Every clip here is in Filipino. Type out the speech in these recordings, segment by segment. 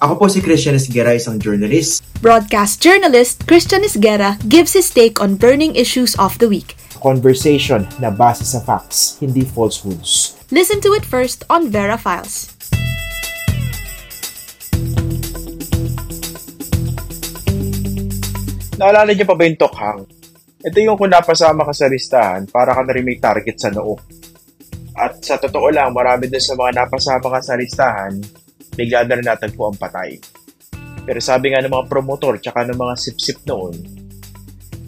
Ako po si Christian Esguera, isang journalist. Broadcast journalist Christian Isguera gives his take on burning issues of the week. Conversation na base sa facts, hindi falsehoods. Listen to it first on Vera Files. Naalala niyo pa ba yung tokhang? Ito yung kung napasama ka sa listahan, para ka na rin may target sa noo. At sa totoo lang, marami din sa mga napasama ka sa listahan, bigla na rin natagpo ang patay. Pero sabi nga ng mga promotor tsaka ng mga sip-sip noon,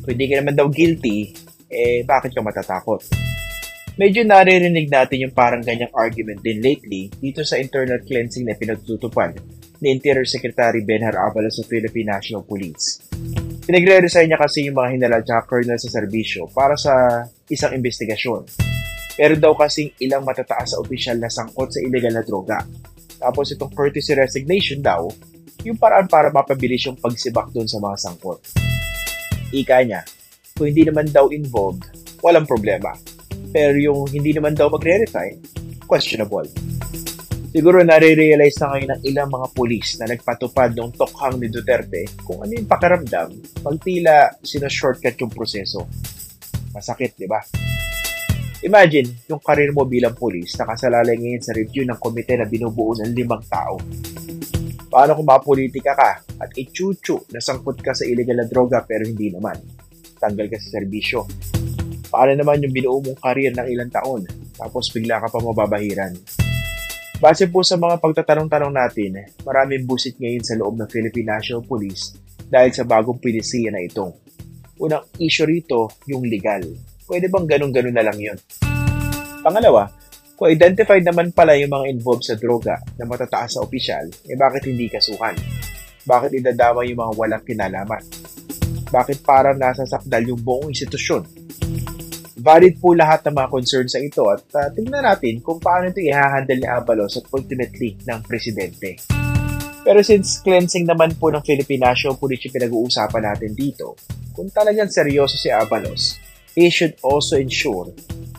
kung hindi ka naman daw guilty, eh bakit ka matatakot? Medyo naririnig natin yung parang ganyang argument din lately dito sa internal cleansing na pinagtutupad ni Interior Secretary Benhar Avalos sa Philippine National Police. Pinagre-resign niya kasi yung mga hinala at colonel sa serbisyo para sa isang investigasyon. Pero daw kasing ilang matataas sa opisyal na sangkot sa illegal na droga. Tapos itong courtesy resignation daw, yung paraan para mapabilis yung pagsibak doon sa mga sangkot. Ika niya, kung hindi naman daw involved, walang problema. Pero yung hindi naman daw magre-resign, questionable. Siguro nare-realize na ngayon ng ilang mga pulis na nagpatupad ng tokhang ni Duterte kung ano yung pakiramdam pag tila sinashortcut yung proseso. Masakit, di ba? Imagine, yung karir mo bilang pulis nakasalalay ngayon sa review ng komite na binubuo ng limang tao. Paano kung mapolitika ka at ichuchu na sangkot ka sa illegal na droga pero hindi naman? Tanggal ka sa serbisyo. Paano naman yung binuo mong karir ng ilang taon tapos bigla ka pa mababahiran? Base po sa mga pagtatanong-tanong natin, maraming busit ngayon sa loob ng Philippine National Police dahil sa bagong pinisiya na ito. Unang issue rito, yung legal. Pwede bang ganun-ganun na lang yun? Pangalawa, kung identified naman pala yung mga involved sa droga na matataas sa opisyal, eh bakit hindi kasuhan? Bakit idadama yung mga walang kinalaman? Bakit parang nasasakdal yung buong institusyon? Valid po lahat ng mga concerns sa ito at uh, tingnan natin kung paano ito i-handle ni Abalos at ultimately ng presidente. Pero since cleansing naman po ng Police yung pinag-uusapan natin dito, kung talagang seryoso si Abalos, he should also ensure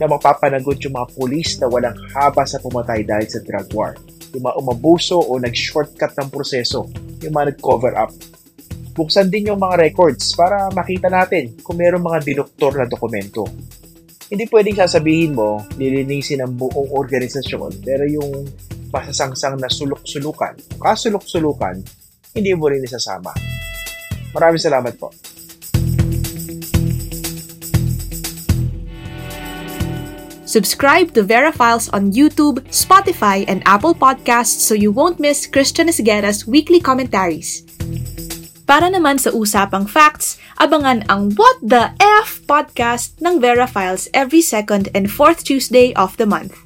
na mapapanagot yung mga pulis na walang haba sa pumatay dahil sa drug war. Yung mga umabuso o nag-shortcut ng proseso, yung mga nag-cover up. Buksan din yung mga records para makita natin kung mayroong mga dinuktor na dokumento hindi pwedeng sasabihin mo, lilinisin ang buong organisasyon, pero yung masasangsang na sulok-sulukan, kasulok-sulukan, hindi mo rin isasama. Maraming salamat po. Subscribe to Vera Files on YouTube, Spotify, and Apple Podcasts so you won't miss Christian Esguera's weekly commentaries. Para naman sa usapang facts, abangan ang What the F podcast ng Vera Files every second and fourth Tuesday of the month.